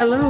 Hello,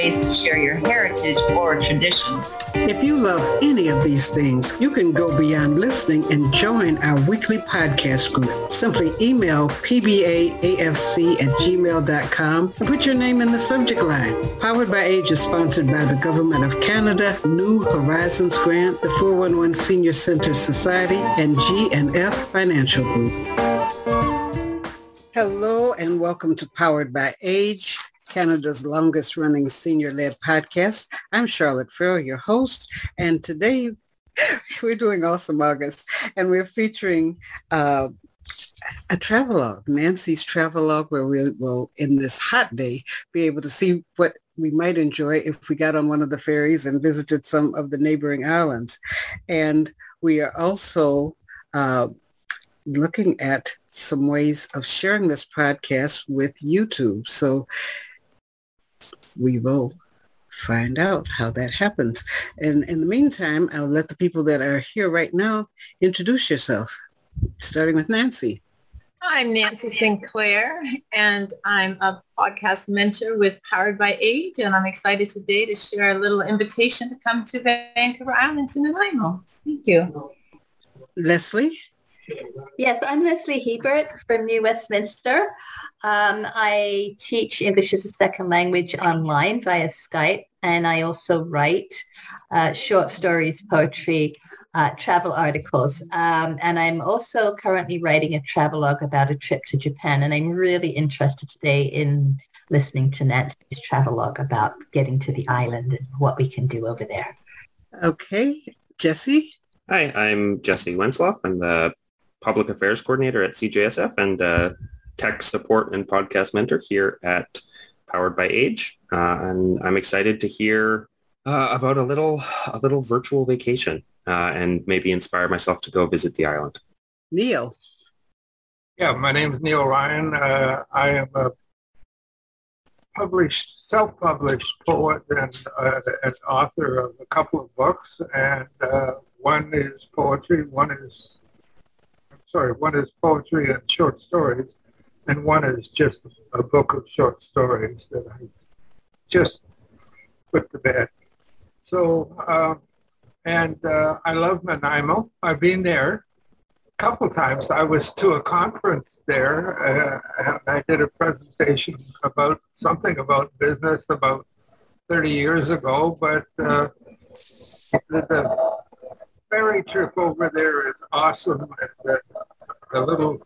to share your heritage or traditions. If you love any of these things, you can go beyond listening and join our weekly podcast group. Simply email pbaafc at gmail.com and put your name in the subject line. Powered by Age is sponsored by the Government of Canada, New Horizons Grant, the 411 Senior Center Society, and G&F Financial Group. Hello and welcome to Powered by Age. Canada's longest running senior-led podcast. I'm Charlotte Farrell, your host, and today we're doing Awesome August, and we're featuring uh, a travelogue, Nancy's travelogue, where we will, in this hot day, be able to see what we might enjoy if we got on one of the ferries and visited some of the neighboring islands. And we are also uh, looking at some ways of sharing this podcast with YouTube. So we will find out how that happens. And in the meantime, I'll let the people that are here right now introduce yourself, starting with Nancy. I'm Nancy Sinclair, and I'm a podcast mentor with Powered by Age, and I'm excited today to share a little invitation to come to Vancouver Island in Nanaimo. Thank you. Leslie? Yes, I'm Leslie Hebert from New Westminster. Um, I teach English as a second language online via Skype, and I also write uh, short stories, poetry, uh, travel articles. Um, and I'm also currently writing a travelogue about a trip to Japan, and I'm really interested today in listening to Nancy's travelogue about getting to the island and what we can do over there. Okay. Jesse? Hi, I'm Jesse Wensloff. I'm the Public Affairs Coordinator at CJSF and uh, Tech Support and Podcast Mentor here at Powered by Age. Uh, and I'm excited to hear uh, about a little a little virtual vacation uh, and maybe inspire myself to go visit the island. Neil. Yeah, my name is Neil Ryan. Uh, I am a published, self-published poet and uh, an author of a couple of books, and one is poetry, one is sorry, one is poetry and short stories, and one is just a book of short stories that I just put to bed. So, uh, and uh, I love Nanaimo. I've been there a couple times. I was to a conference there, uh, and I did a presentation about something about business about 30 years ago, but uh, the, the ferry trip over there is awesome. And the, the little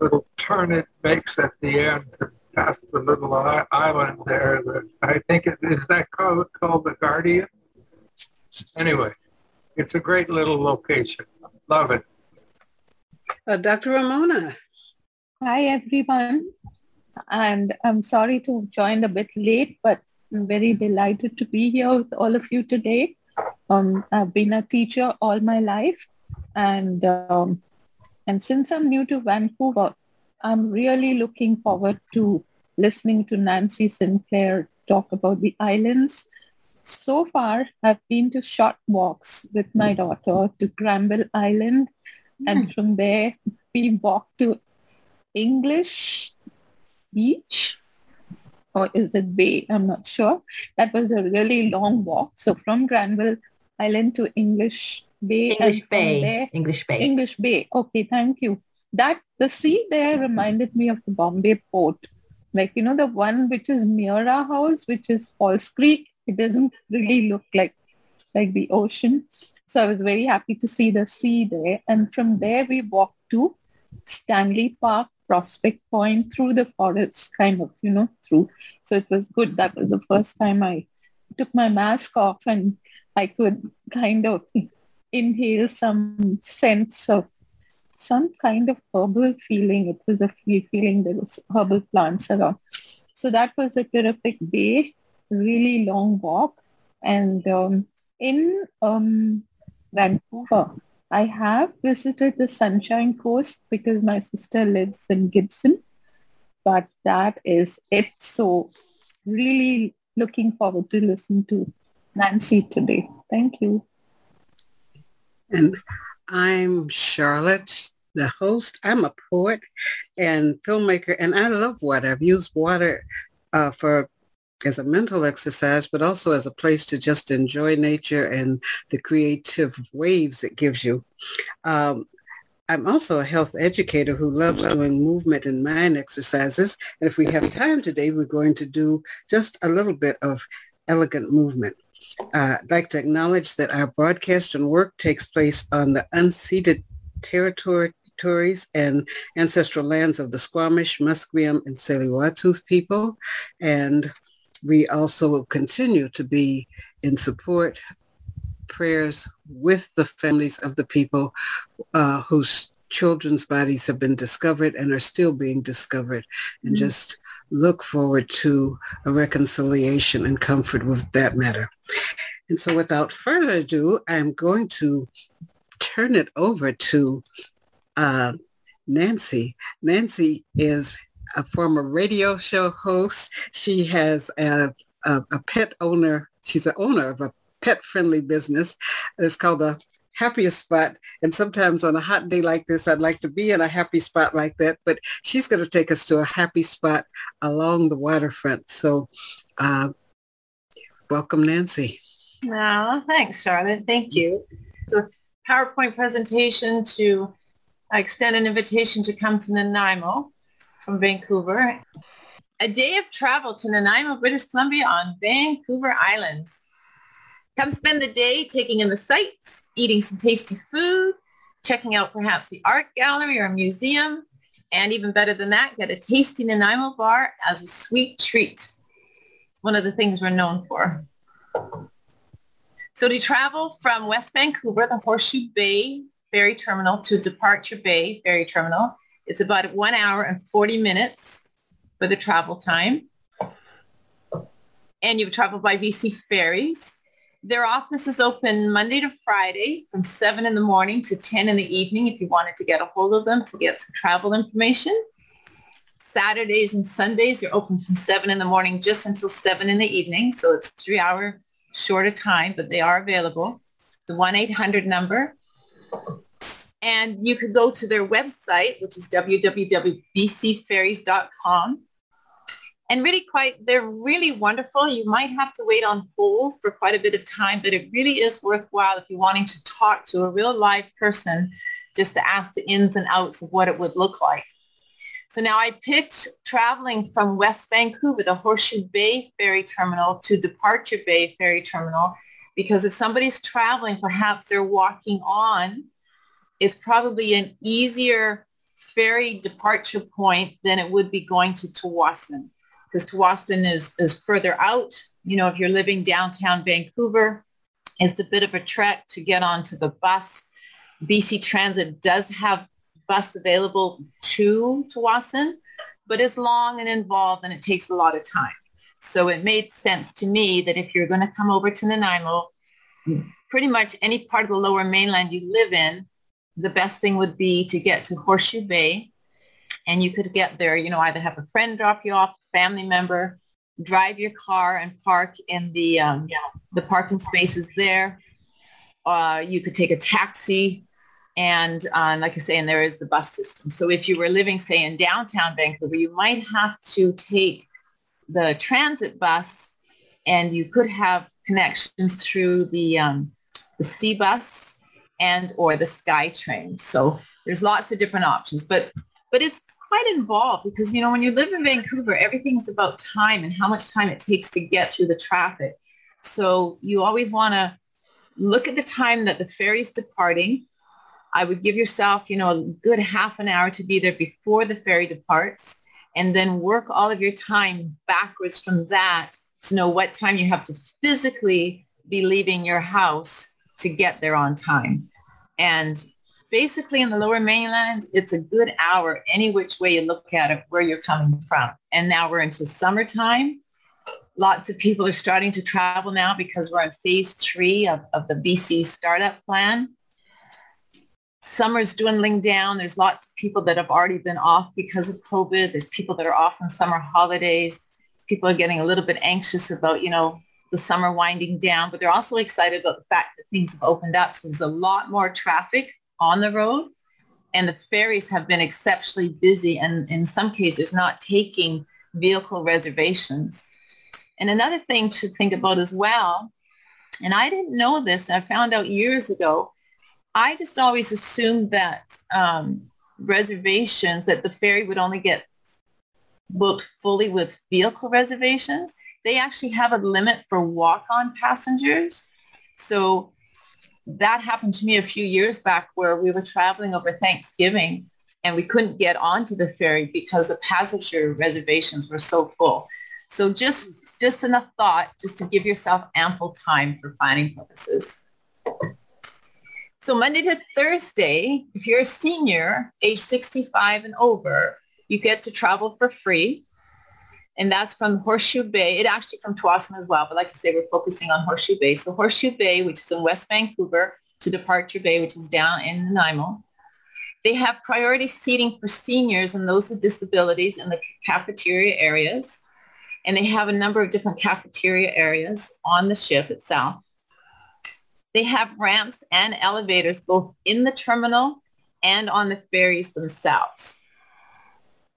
little turn it makes at the end past the little island there. That I think it is that called, called the Guardian. Anyway, it's a great little location. Love it. Uh, Dr. Ramona. Hi, everyone. And I'm sorry to have joined a bit late, but I'm very delighted to be here with all of you today. Um, I've been a teacher all my life, and um, and since I'm new to Vancouver, I'm really looking forward to listening to Nancy Sinclair talk about the islands. So far, I've been to short walks with my daughter to Granville Island, and from there we walked to English Beach or is it Bay? I'm not sure. That was a really long walk. So from Granville Island to English Bay. English Bay. There, English Bay. English Bay. Okay, thank you. That the sea there reminded me of the Bombay port. Like, you know, the one which is near our house, which is Falls Creek. It doesn't really look like like the ocean. So I was very happy to see the sea there. And from there we walked to Stanley Park Prospect Point through the forest, kind of, you know, through. So it was good. That was the first time I took my mask off and I could kind of inhale some sense of some kind of herbal feeling. It was a feeling there was herbal plants around. So that was a terrific day. really long walk. And um, in um, Vancouver, I have visited the Sunshine Coast because my sister lives in Gibson, but that is it. So really looking forward to listen to Nancy today. Thank you. And I'm Charlotte, the host. I'm a poet and filmmaker, and I love water. I've used water uh, for as a mental exercise, but also as a place to just enjoy nature and the creative waves it gives you. Um, I'm also a health educator who loves doing movement and mind exercises. And if we have time today, we're going to do just a little bit of elegant movement. Uh, I'd like to acknowledge that our broadcast and work takes place on the unceded territories and ancestral lands of the Squamish, Musqueam, and Tsleil-Waututh people. And we also continue to be in support prayers with the families of the people uh, whose children's bodies have been discovered and are still being discovered and mm-hmm. just look forward to a reconciliation and comfort with that matter. And so without further ado, I'm going to turn it over to uh, Nancy. Nancy is a former radio show host. She has a, a, a pet owner. She's the owner of a pet-friendly business. It's called the happiest spot. And sometimes on a hot day like this, I'd like to be in a happy spot like that. But she's going to take us to a happy spot along the waterfront. So uh, welcome, Nancy. Oh, thanks, Charlotte. Thank you. So PowerPoint presentation to extend an invitation to come to Nanaimo from Vancouver. A day of travel to Nanaimo, British Columbia on Vancouver Island. Come spend the day taking in the sights, eating some tasty food, checking out perhaps the art gallery or museum, and even better than that, get a tasty Nanaimo bar as a sweet treat. One of the things we're known for. So to travel from West Vancouver, the Horseshoe Bay Ferry Terminal to Departure Bay Ferry Terminal, it's about one hour and 40 minutes for the travel time. And you travel by BC ferries. Their office is open Monday to Friday from 7 in the morning to 10 in the evening if you wanted to get a hold of them to get some travel information. Saturdays and Sundays, they're open from 7 in the morning just until 7 in the evening. So it's three hour shorter time, but they are available. The 1-800 number and you could go to their website, which is www.bcferries.com. And really quite, they're really wonderful. You might have to wait on hold for quite a bit of time, but it really is worthwhile if you're wanting to talk to a real live person just to ask the ins and outs of what it would look like. So now I picked traveling from West Vancouver, the Horseshoe Bay Ferry Terminal to Departure Bay Ferry Terminal, because if somebody's traveling, perhaps they're walking on it's probably an easier ferry departure point than it would be going to Tsawwassen because Tsawwassen is, is further out. You know, if you're living downtown Vancouver, it's a bit of a trek to get onto the bus. BC Transit does have bus available to Tsawwassen, but it's long and involved and it takes a lot of time. So it made sense to me that if you're going to come over to Nanaimo, pretty much any part of the lower mainland you live in, the best thing would be to get to Horseshoe Bay and you could get there, you know, either have a friend drop you off, family member, drive your car and park in the, um, the parking spaces there. Uh, you could take a taxi and uh, like I say, and there is the bus system. So if you were living, say, in downtown Vancouver, you might have to take the transit bus and you could have connections through the, um, the SeaBus and or the SkyTrain. So there's lots of different options, but but it's quite involved because you know when you live in Vancouver, everything's about time and how much time it takes to get through the traffic. So you always want to look at the time that the ferry's departing. I would give yourself, you know, a good half an hour to be there before the ferry departs and then work all of your time backwards from that to know what time you have to physically be leaving your house to get there on time. And basically in the lower mainland, it's a good hour any which way you look at it where you're coming from. And now we're into summertime. lots of people are starting to travel now because we're in phase three of, of the BC startup plan. Summer's dwindling down. There's lots of people that have already been off because of COVID. There's people that are off on summer holidays. People are getting a little bit anxious about, you know, the summer winding down, but they're also excited about the fact that things have opened up. So there's a lot more traffic on the road and the ferries have been exceptionally busy and in some cases not taking vehicle reservations. And another thing to think about as well, and I didn't know this, I found out years ago, I just always assumed that um, reservations, that the ferry would only get booked fully with vehicle reservations. They actually have a limit for walk-on passengers. So that happened to me a few years back where we were traveling over Thanksgiving and we couldn't get onto the ferry because the passenger reservations were so full. So just, just enough thought just to give yourself ample time for planning purposes. So Monday to Thursday, if you're a senior, age 65 and over, you get to travel for free. And that's from Horseshoe Bay. It actually from Tsawwassen as well, but like I say, we're focusing on Horseshoe Bay. So Horseshoe Bay, which is in West Vancouver, to Departure Bay, which is down in Nanaimo. They have priority seating for seniors and those with disabilities in the cafeteria areas. And they have a number of different cafeteria areas on the ship itself. They have ramps and elevators both in the terminal and on the ferries themselves.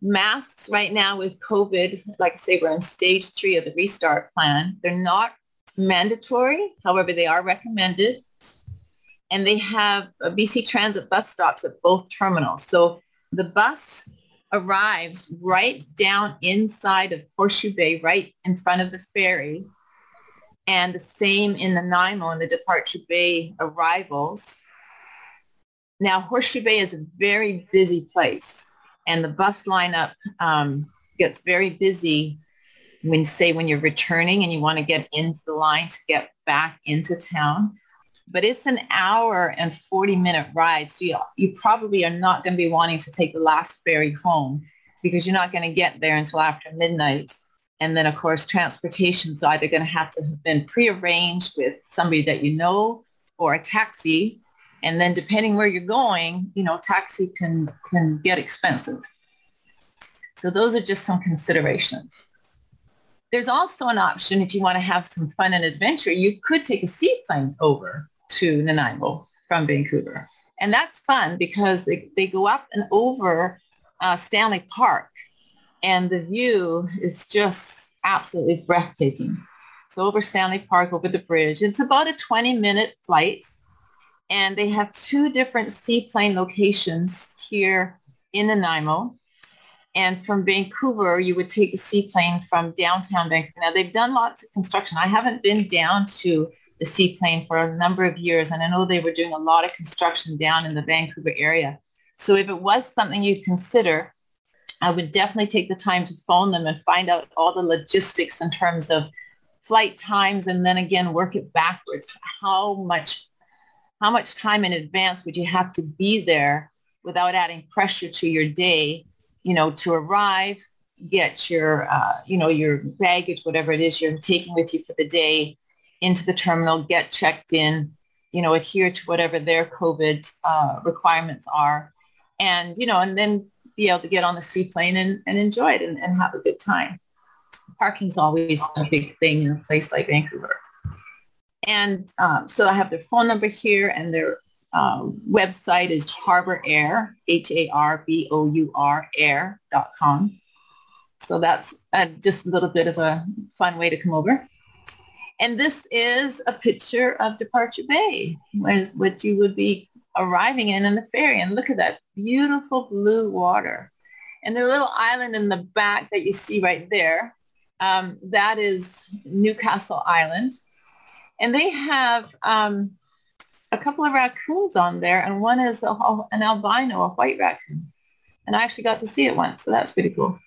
Masks right now with COVID, like I say, we're in stage three of the restart plan. They're not mandatory. However, they are recommended. And they have BC Transit bus stops at both terminals. So the bus arrives right down inside of Horseshoe Bay, right in front of the ferry and the same in the Nanaimo and the Departure Bay arrivals. Now, Horseshoe Bay is a very busy place, and the bus lineup um, gets very busy when, say, when you're returning and you want to get into the line to get back into town. But it's an hour and 40 minute ride, so you, you probably are not going to be wanting to take the last ferry home because you're not going to get there until after midnight. And then, of course, transportation is either going to have to have been prearranged with somebody that you know or a taxi. And then depending where you're going, you know, taxi can, can get expensive. So those are just some considerations. There's also an option if you want to have some fun and adventure, you could take a seaplane over to Nanaimo from Vancouver. And that's fun because they, they go up and over uh, Stanley Park and the view is just absolutely breathtaking. So over Stanley Park, over the bridge, it's about a 20 minute flight. And they have two different seaplane locations here in Nanaimo. And from Vancouver, you would take a seaplane from downtown Vancouver. Now, they've done lots of construction. I haven't been down to the seaplane for a number of years, and I know they were doing a lot of construction down in the Vancouver area. So if it was something you'd consider, I would definitely take the time to phone them and find out all the logistics in terms of flight times and then again work it backwards. How much how much time in advance would you have to be there without adding pressure to your day, you know, to arrive, get your, uh, you know, your baggage, whatever it is you're taking with you for the day into the terminal, get checked in, you know, adhere to whatever their COVID uh, requirements are. And, you know, and then be able to get on the seaplane and, and enjoy it and, and have a good time. Parking's always a big thing in a place like Vancouver. And um, so I have their phone number here and their um, website is Harbour Air, H-A-R-B-O-U-R air.com. So that's uh, just a little bit of a fun way to come over. And this is a picture of Departure Bay, which you would be arriving in in the ferry. And look at that beautiful blue water. And the little island in the back that you see right there, um, that is Newcastle Island. And they have um, a couple of raccoons on there, and one is a, an albino, a white raccoon. And I actually got to see it once, so that's pretty cool.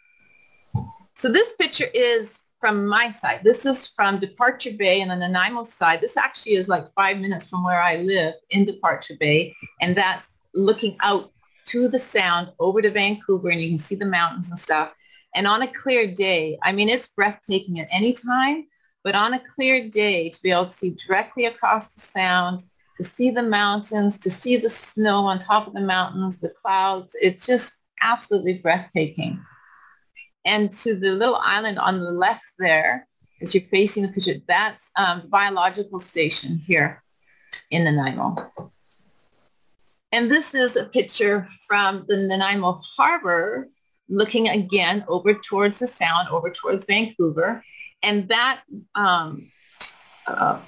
So this picture is from my side. This is from Departure Bay and the Nanaimo side. This actually is like five minutes from where I live in Departure Bay. And that's looking out to the sound over to Vancouver and you can see the mountains and stuff. And on a clear day, I mean, it's breathtaking at any time, but on a clear day to be able to see directly across the sound, to see the mountains, to see the snow on top of the mountains, the clouds, it's just absolutely breathtaking. And to the little island on the left there, as you're facing the picture, that's um, biological station here in Nanaimo. And this is a picture from the Nanaimo Harbor looking again over towards the sound, over towards Vancouver. And that um, uh,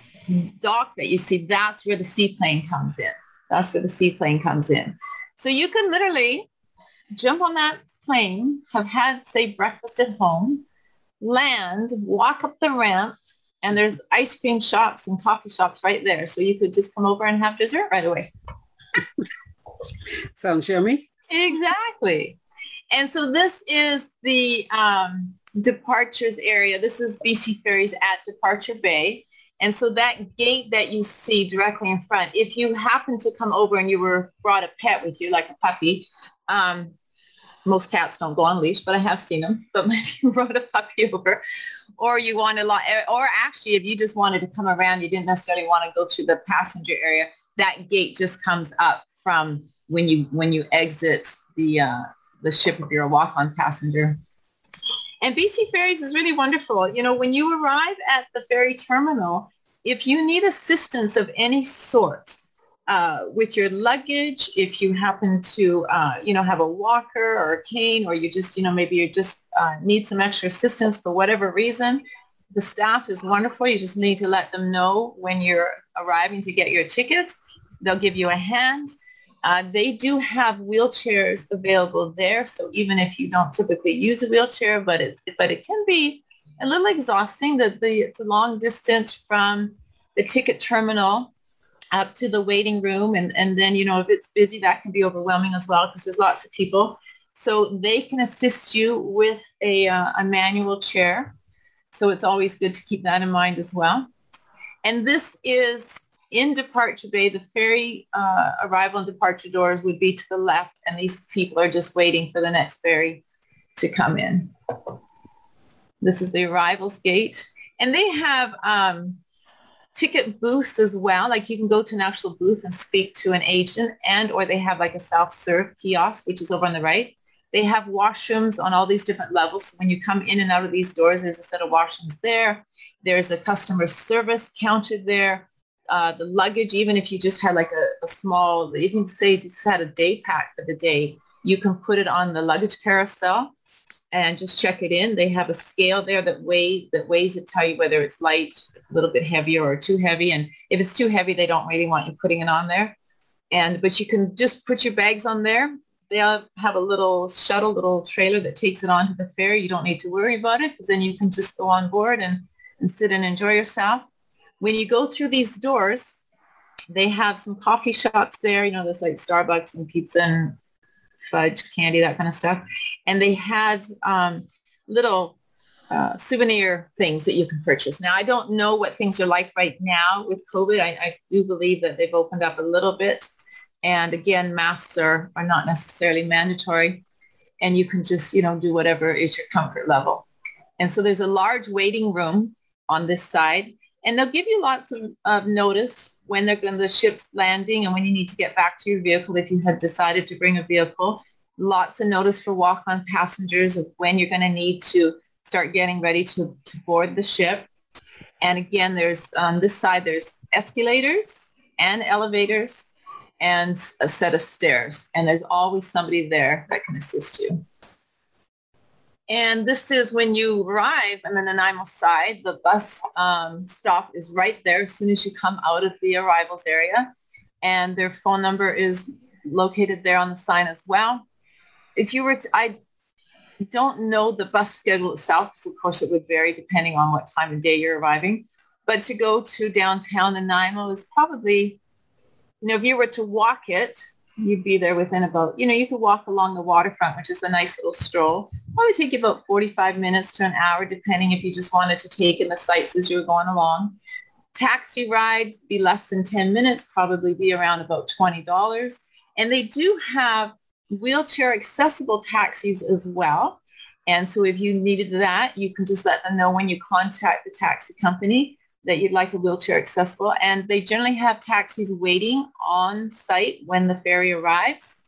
dock that you see, that's where the seaplane comes in. That's where the seaplane comes in. So you can literally jump on that plane, have had, say, breakfast at home, land, walk up the ramp, and there's ice cream shops and coffee shops right there. So you could just come over and have dessert right away. Sounds yummy. Exactly. And so this is the um, departures area. This is BC Ferries at Departure Bay. And so that gate that you see directly in front, if you happen to come over and you were brought a pet with you, like a puppy, um, most cats don't go on leash, but I have seen them. But if you brought a puppy over, or you want to, or actually, if you just wanted to come around, you didn't necessarily want to go through the passenger area. That gate just comes up from when you when you exit the uh, the ship if you're a walk-on passenger. And BC Ferries is really wonderful. You know, when you arrive at the ferry terminal, if you need assistance of any sort, uh, with your luggage, if you happen to, uh, you know, have a walker or a cane, or you just, you know, maybe you just uh, need some extra assistance for whatever reason, the staff is wonderful. You just need to let them know when you're arriving to get your ticket. They'll give you a hand. Uh, they do have wheelchairs available there, so even if you don't typically use a wheelchair, but it's but it can be a little exhausting. That the it's a long distance from the ticket terminal up to the waiting room. And, and then, you know, if it's busy, that can be overwhelming as well because there's lots of people. So they can assist you with a, uh, a manual chair. So it's always good to keep that in mind as well. And this is in Departure Bay, the ferry uh, arrival and departure doors would be to the left, and these people are just waiting for the next ferry to come in. This is the arrivals gate. And they have um, ticket booths as well. Like you can go to an actual booth and speak to an agent and or they have like a self-serve kiosk, which is over on the right. They have washrooms on all these different levels. So when you come in and out of these doors, there's a set of washrooms there. There's a customer service counter there. Uh, the luggage, even if you just had like a, a small, even say you just had a day pack for the day, you can put it on the luggage carousel and just check it in. They have a scale there that weighs that weighs it, tell you whether it's light, a little bit heavier or too heavy. And if it's too heavy, they don't really want you putting it on there. And but you can just put your bags on there. They'll have a little shuttle, little trailer that takes it onto the ferry. You don't need to worry about it because then you can just go on board and, and sit and enjoy yourself. When you go through these doors, they have some coffee shops there. You know, there's like Starbucks and pizza and fudge, candy, that kind of stuff. And they had um, little uh, souvenir things that you can purchase. Now, I don't know what things are like right now with COVID. I, I do believe that they've opened up a little bit. And again, masks are, are not necessarily mandatory. And you can just, you know, do whatever is your comfort level. And so there's a large waiting room on this side. And they'll give you lots of, of notice when they're going the ship's landing and when you need to get back to your vehicle if you had decided to bring a vehicle. Lots of notice for walk-on passengers of when you're going to need to start getting ready to, to board the ship. And again, there's on this side, there's escalators and elevators and a set of stairs. And there's always somebody there that can assist you. And this is when you arrive on the Nanaimo side, the bus um, stop is right there as soon as you come out of the arrivals area. And their phone number is located there on the sign as well. If you were to, I don't know the bus schedule itself, because of course it would vary depending on what time of day you're arriving. But to go to downtown Nanaimo is probably, you know, if you were to walk it, you'd be there within about, you know, you could walk along the waterfront, which is a nice little stroll. Probably take you about 45 minutes to an hour, depending if you just wanted to take in the sights as you were going along. Taxi ride be less than 10 minutes, probably be around about $20. And they do have wheelchair accessible taxis as well. And so if you needed that, you can just let them know when you contact the taxi company that you'd like a wheelchair accessible. And they generally have taxis waiting on site when the ferry arrives.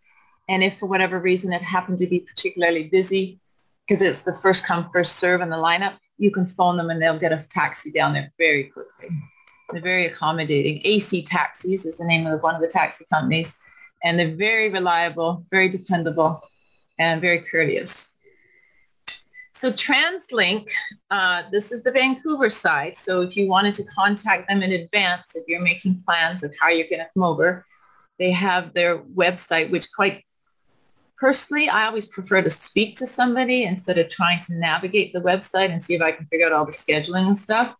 And if for whatever reason it happened to be particularly busy, because it's the first come, first serve in the lineup, you can phone them and they'll get a taxi down there very quickly. They're very accommodating. AC Taxis is the name of one of the taxi companies. And they're very reliable, very dependable, and very courteous. So TransLink, uh, this is the Vancouver side. So if you wanted to contact them in advance, if you're making plans of how you're going to come over, they have their website, which quite personally, I always prefer to speak to somebody instead of trying to navigate the website and see if I can figure out all the scheduling and stuff.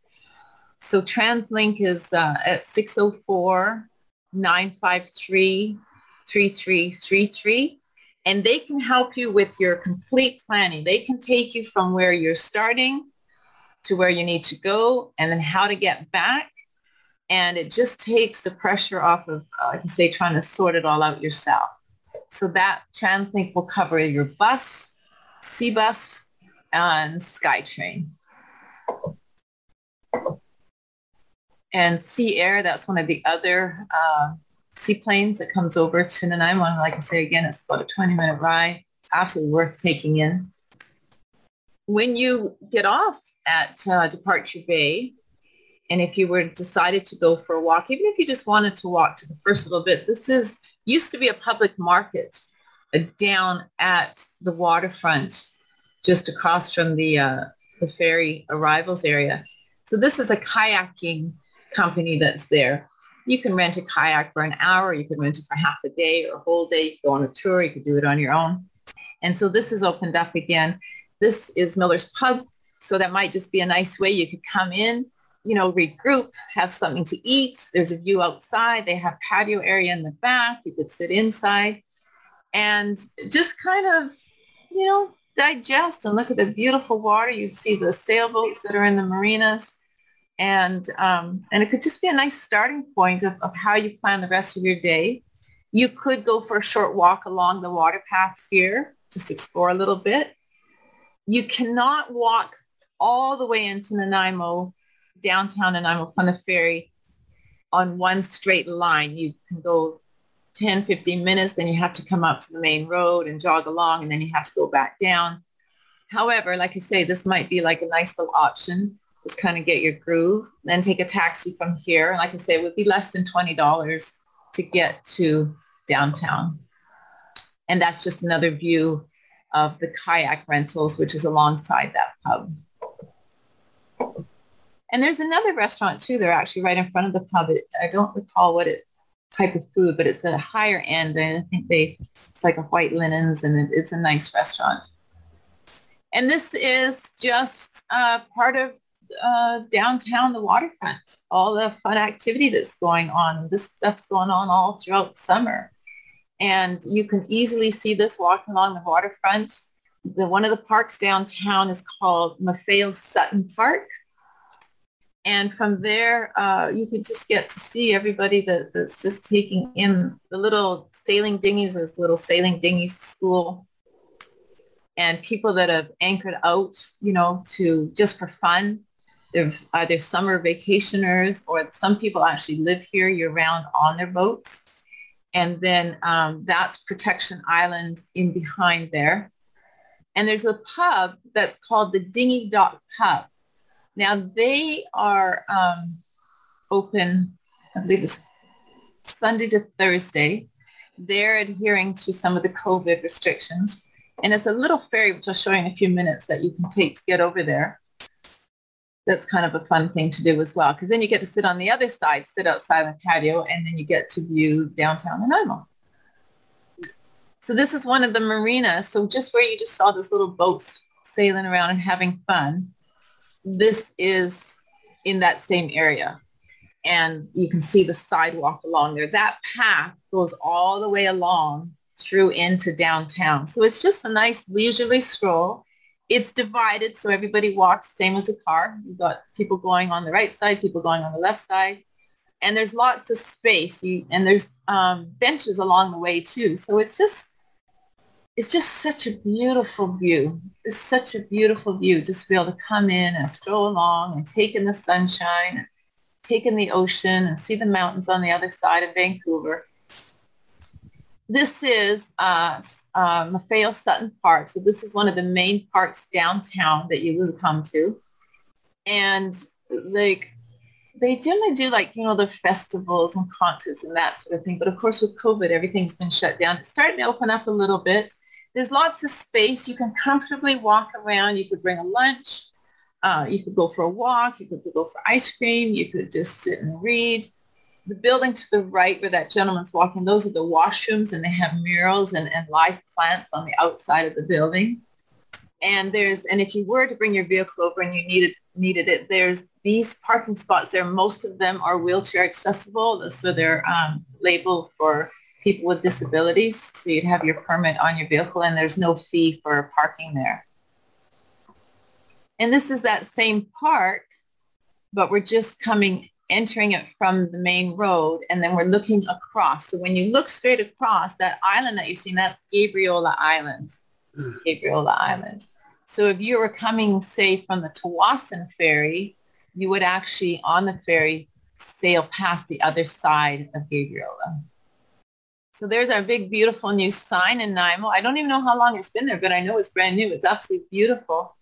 So TransLink is uh, at 604-953-3333 and they can help you with your complete planning. They can take you from where you're starting to where you need to go and then how to get back. And it just takes the pressure off of, uh, I can say, trying to sort it all out yourself. So that TransLink will cover your bus, SeaBus, and SkyTrain. And Sea Air, that's one of the other uh, seaplanes that comes over to Nanaimo. And like I say again, it's about a 20 minute ride. Absolutely worth taking in. When you get off at uh, Departure Bay, and if you were decided to go for a walk, even if you just wanted to walk to the first little bit, this is used to be a public market uh, down at the waterfront, just across from the uh, the ferry arrivals area. So this is a kayaking company that's there you can rent a kayak for an hour. You can rent it for half a day or a whole day. You go on a tour. You could do it on your own. And so this is opened up again. This is Miller's Pub. So that might just be a nice way you could come in, you know, regroup, have something to eat. There's a view outside. They have patio area in the back. You could sit inside and just kind of, you know, digest and look at the beautiful water. You see the sailboats that are in the marinas and um, and it could just be a nice starting point of, of how you plan the rest of your day. You could go for a short walk along the water path here, just explore a little bit. You cannot walk all the way into Nanaimo, downtown Nanaimo from the ferry on one straight line. You can go 10, 15 minutes, then you have to come up to the main road and jog along, and then you have to go back down. However, like I say, this might be like a nice little option just kind of get your groove, then take a taxi from here. And like I say, it would be less than $20 to get to downtown. And that's just another view of the kayak rentals, which is alongside that pub. And there's another restaurant too. They're actually right in front of the pub. It, I don't recall what it type of food, but it's a higher end. And I think they, it's like a white linens and it, it's a nice restaurant. And this is just uh, part of uh, downtown, the waterfront, all the fun activity that's going on. This stuff's going on all throughout summer. And you can easily see this walking along the waterfront. The, one of the parks downtown is called Maffeo Sutton Park. And from there, uh, you can just get to see everybody that, that's just taking in the little sailing dinghies, those little sailing dinghies school. And people that have anchored out, you know, to just for fun there's either summer vacationers or some people actually live here year round on their boats. And then um, that's Protection Island in behind there. And there's a pub that's called the Dinghy Dock Pub. Now they are um, open, I believe it's Sunday to Thursday. They're adhering to some of the COVID restrictions. And it's a little ferry, which I'll show you in a few minutes, that you can take to get over there that's kind of a fun thing to do as well because then you get to sit on the other side, sit outside the patio, and then you get to view downtown Nanaimo. So this is one of the marinas. So just where you just saw this little boats sailing around and having fun, this is in that same area. And you can see the sidewalk along there. That path goes all the way along through into downtown. So it's just a nice leisurely stroll it's divided so everybody walks same as a car. You've got people going on the right side, people going on the left side. And there's lots of space. You, and there's um, benches along the way too. So it's just it's just such a beautiful view. It's such a beautiful view just to be able to come in and stroll along and take in the sunshine, take in the ocean and see the mountains on the other side of Vancouver. This is uh, uh, Sutton Park. So this is one of the main parks downtown that you would come to. And like they generally do like, you know, the festivals and concerts and that sort of thing. But of course with COVID, everything's been shut down. It's starting to open up a little bit. There's lots of space. You can comfortably walk around. You could bring a lunch. Uh, you could go for a walk. You could go for ice cream. You could just sit and read. The building to the right where that gentleman's walking, those are the washrooms and they have murals and, and live plants on the outside of the building. And there's, and if you were to bring your vehicle over and you needed needed it, there's these parking spots there. Most of them are wheelchair accessible, so they're um, labeled for people with disabilities. So you'd have your permit on your vehicle and there's no fee for parking there. And this is that same park, but we're just coming, entering it from the main road and then we're looking across. So when you look straight across, that island that you've seen, that's Gabriola Island. Mm. Gabriola Island. So if you were coming, say, from the Tsawwassen ferry, you would actually, on the ferry, sail past the other side of Gabriola. So there's our big, beautiful new sign in Nanaimo. I don't even know how long it's been there, but I know it's brand new. It's absolutely beautiful.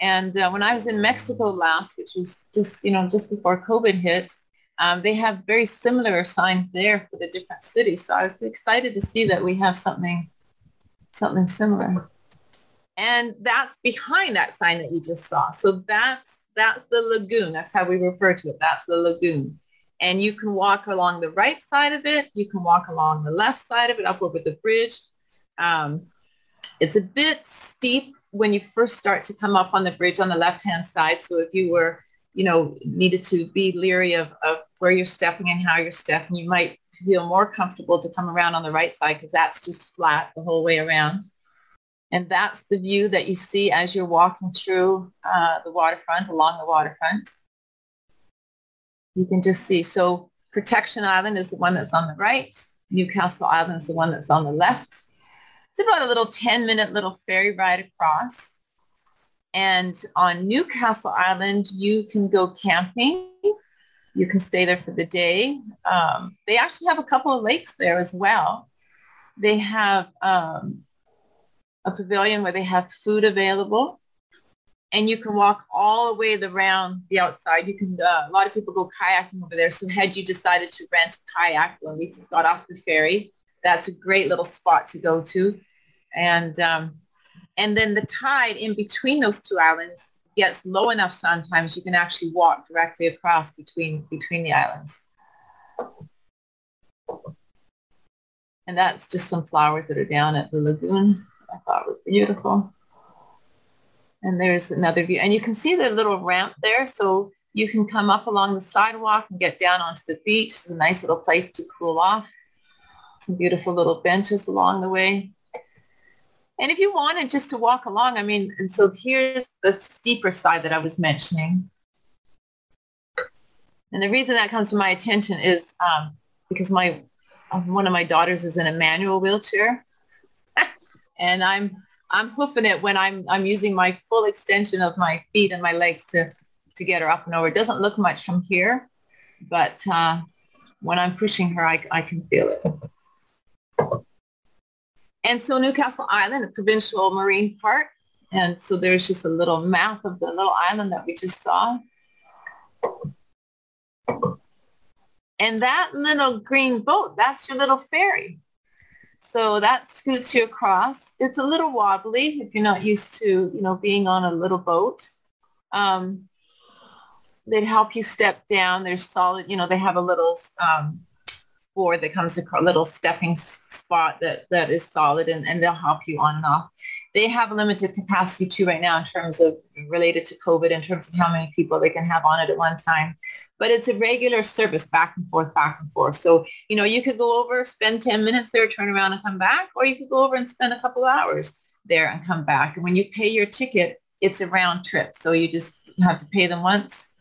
And uh, when I was in Mexico last, which was just, you know, just before COVID hit, um, they have very similar signs there for the different cities. So I was excited to see that we have something, something similar. And that's behind that sign that you just saw. So that's, that's the lagoon. That's how we refer to it. That's the lagoon and you can walk along the right side of it. You can walk along the left side of it up over the bridge. Um, it's a bit steep when you first start to come up on the bridge on the left-hand side. So if you were, you know, needed to be leery of, of where you're stepping and how you're stepping, you might feel more comfortable to come around on the right side because that's just flat the whole way around. And that's the view that you see as you're walking through uh, the waterfront, along the waterfront you can just see. So Protection Island is the one that's on the right. Newcastle Island is the one that's on the left. It's about a little 10 minute little ferry ride across. And on Newcastle Island, you can go camping. You can stay there for the day. Um, they actually have a couple of lakes there as well. They have um, a pavilion where they have food available and you can walk all the way around the outside. You can, uh, a lot of people go kayaking over there. So had you decided to rent a kayak when we got off the ferry, that's a great little spot to go to. And, um, and then the tide in between those two islands gets low enough sometimes you can actually walk directly across between, between the islands. And that's just some flowers that are down at the lagoon. I thought were beautiful. And there's another view. And you can see the little ramp there. So you can come up along the sidewalk and get down onto the beach. It's a nice little place to cool off. Some beautiful little benches along the way. And if you wanted just to walk along, I mean, and so here's the steeper side that I was mentioning. And the reason that comes to my attention is um, because my one of my daughters is in a manual wheelchair. and I'm I'm hoofing it when I'm I'm using my full extension of my feet and my legs to to get her up and over. It doesn't look much from here, but uh, when I'm pushing her, I, I can feel it. And so Newcastle Island, a provincial marine park. And so there's just a little map of the little island that we just saw. And that little green boat, that's your little ferry. So that scoots you across. It's a little wobbly if you're not used to, you know, being on a little boat. Um, they'd help you step down. There's solid, you know, they have a little um, board that comes a little stepping spot that, that is solid and, and they'll help you on and off they have limited capacity too right now in terms of related to COVID in terms of how many people they can have on it at one time. But it's a regular service back and forth, back and forth. So, you know, you could go over, spend 10 minutes there, turn around and come back, or you could go over and spend a couple of hours there and come back. And when you pay your ticket, it's a round trip. So you just have to pay them once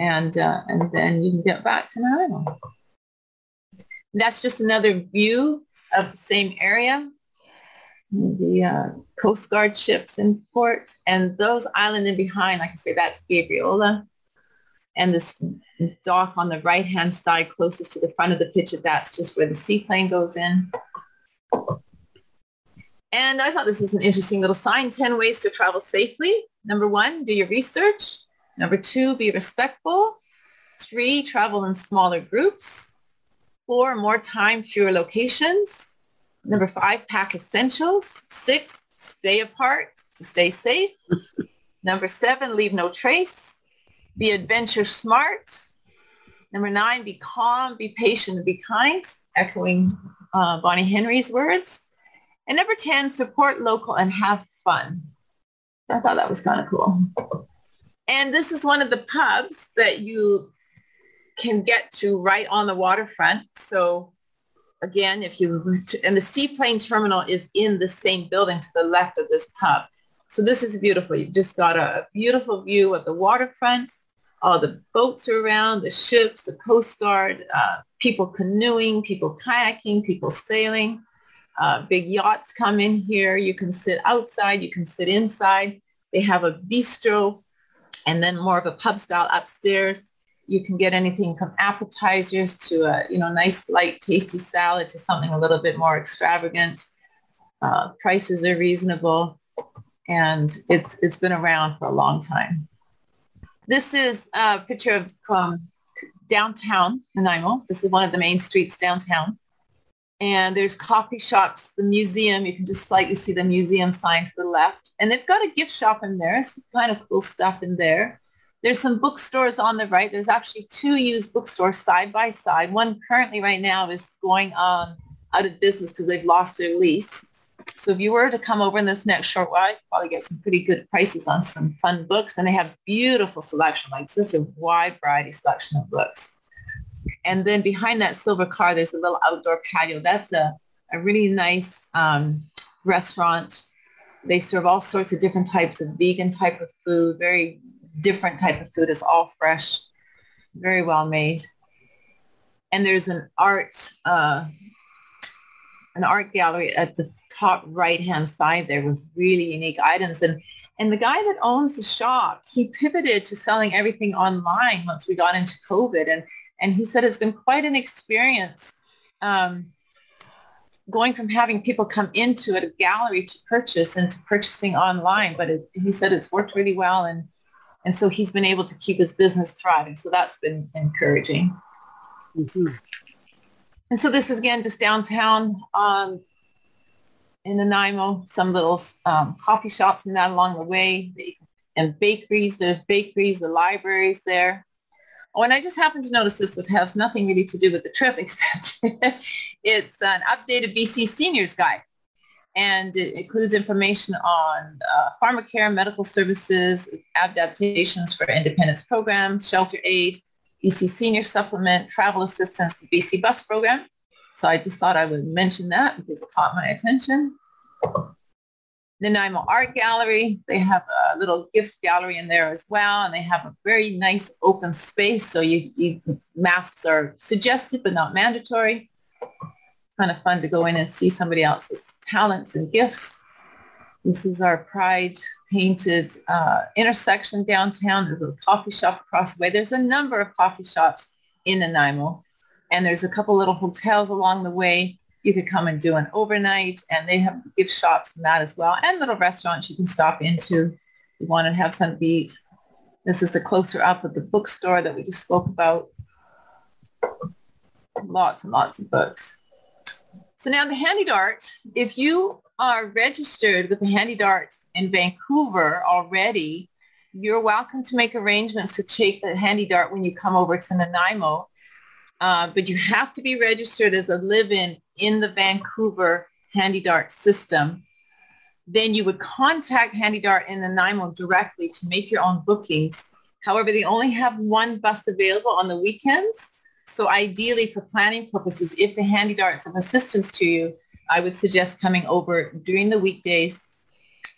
and, uh, and then you can get back to Nanaimo. That's just another view of the same area the uh, Coast Guard ships in port. And those island in behind, I say, that's Gabriola. And this dock on the right-hand side closest to the front of the picture, that's just where the seaplane goes in. And I thought this was an interesting little sign, 10 ways to travel safely. Number one, do your research. Number two, be respectful. Three, travel in smaller groups. Four, more time, fewer locations. Number five, pack essentials. Six, stay apart to stay safe. Number seven, leave no trace. Be adventure smart. Number nine, be calm, be patient, and be kind, echoing uh, Bonnie Henry's words. And number 10, support local and have fun. I thought that was kind of cool. And this is one of the pubs that you can get to right on the waterfront. So again, if you, and the seaplane terminal is in the same building to the left of this pub. So this is beautiful. You've just got a beautiful view of the waterfront, all the boats are around, the ships, the Coast Guard, uh, people canoeing, people kayaking, people sailing. Uh, big yachts come in here. You can sit outside. You can sit inside. They have a bistro and then more of a pub style upstairs. You can get anything from appetizers to a you know nice light tasty salad to something a little bit more extravagant. Uh, prices are reasonable, and it's it's been around for a long time. This is a picture of um, downtown Nanaimo. This is one of the main streets downtown and there's coffee shops, the museum. You can just slightly see the museum sign to the left. And they've got a gift shop in there. Some kind of cool stuff in there. There's some bookstores on the right. There's actually two used bookstores side by side. One currently right now is going on out of business because they've lost their lease. So if you were to come over in this next short while, you probably get some pretty good prices on some fun books. And they have beautiful selection, like just a wide variety selection of books. And then behind that silver car, there's a little outdoor patio. That's a, a really nice um, restaurant. They serve all sorts of different types of vegan type of food, very different type of food. It's all fresh, very well made. And there's an art, uh, an art gallery at the top right-hand side there with really unique items. And and the guy that owns the shop, he pivoted to selling everything online once we got into COVID. And and he said it's been quite an experience um, going from having people come into a gallery to purchase and to purchasing online. But it, he said it's worked really well. And, and so he's been able to keep his business thriving. So that's been encouraging. Mm-hmm. And so this is again just downtown um, in Nanaimo, some little um, coffee shops and that along the way, and bakeries. There's bakeries, the libraries there. Oh, and I just happened to notice this, which has nothing really to do with the trip, except it's an updated BC Seniors Guide. And it includes information on uh, pharmacare, medical services, adaptations for independence programs, shelter aid, BC Senior Supplement, travel assistance, the BC Bus Program. So I just thought I would mention that because it caught my attention. Nanaimo Art Gallery. They have a little gift gallery in there as well, and they have a very nice open space. So you, you masks are suggested but not mandatory. Kind of fun to go in and see somebody else's talents and gifts. This is our Pride painted uh, intersection downtown. There's a coffee shop across the way. There's a number of coffee shops in Nanaimo, and there's a couple little hotels along the way you could come and do an overnight and they have gift shops and that as well and little restaurants you can stop into if you want to have something to eat. This is the closer up of the bookstore that we just spoke about. Lots and lots of books. So now the Handy Dart, if you are registered with the Handy Dart in Vancouver already, you're welcome to make arrangements to take the Handy Dart when you come over to Nanaimo. Uh, but you have to be registered as a live-in in the Vancouver Handy Dart system, then you would contact Handy Dart in Nanaimo directly to make your own bookings. However, they only have one bus available on the weekends. So ideally for planning purposes, if the Handy Dart's of assistance to you, I would suggest coming over during the weekdays.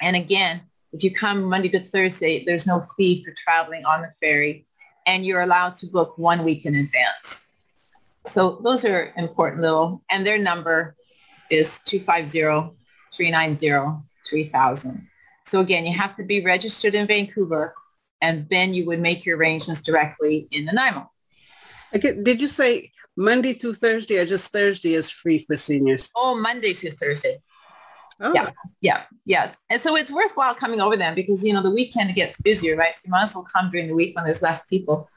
And again, if you come Monday to Thursday, there's no fee for traveling on the ferry and you're allowed to book one week in advance. So those are important little, and their number is 390-3000. So again, you have to be registered in Vancouver and then you would make your arrangements directly in the Nanaimo. Okay, did you say Monday through Thursday or just Thursday is free for seniors? Oh, Monday to Thursday. Oh. Yeah, yeah, yeah. And so it's worthwhile coming over then because, you know, the weekend gets busier, right? So you might as well come during the week when there's less people.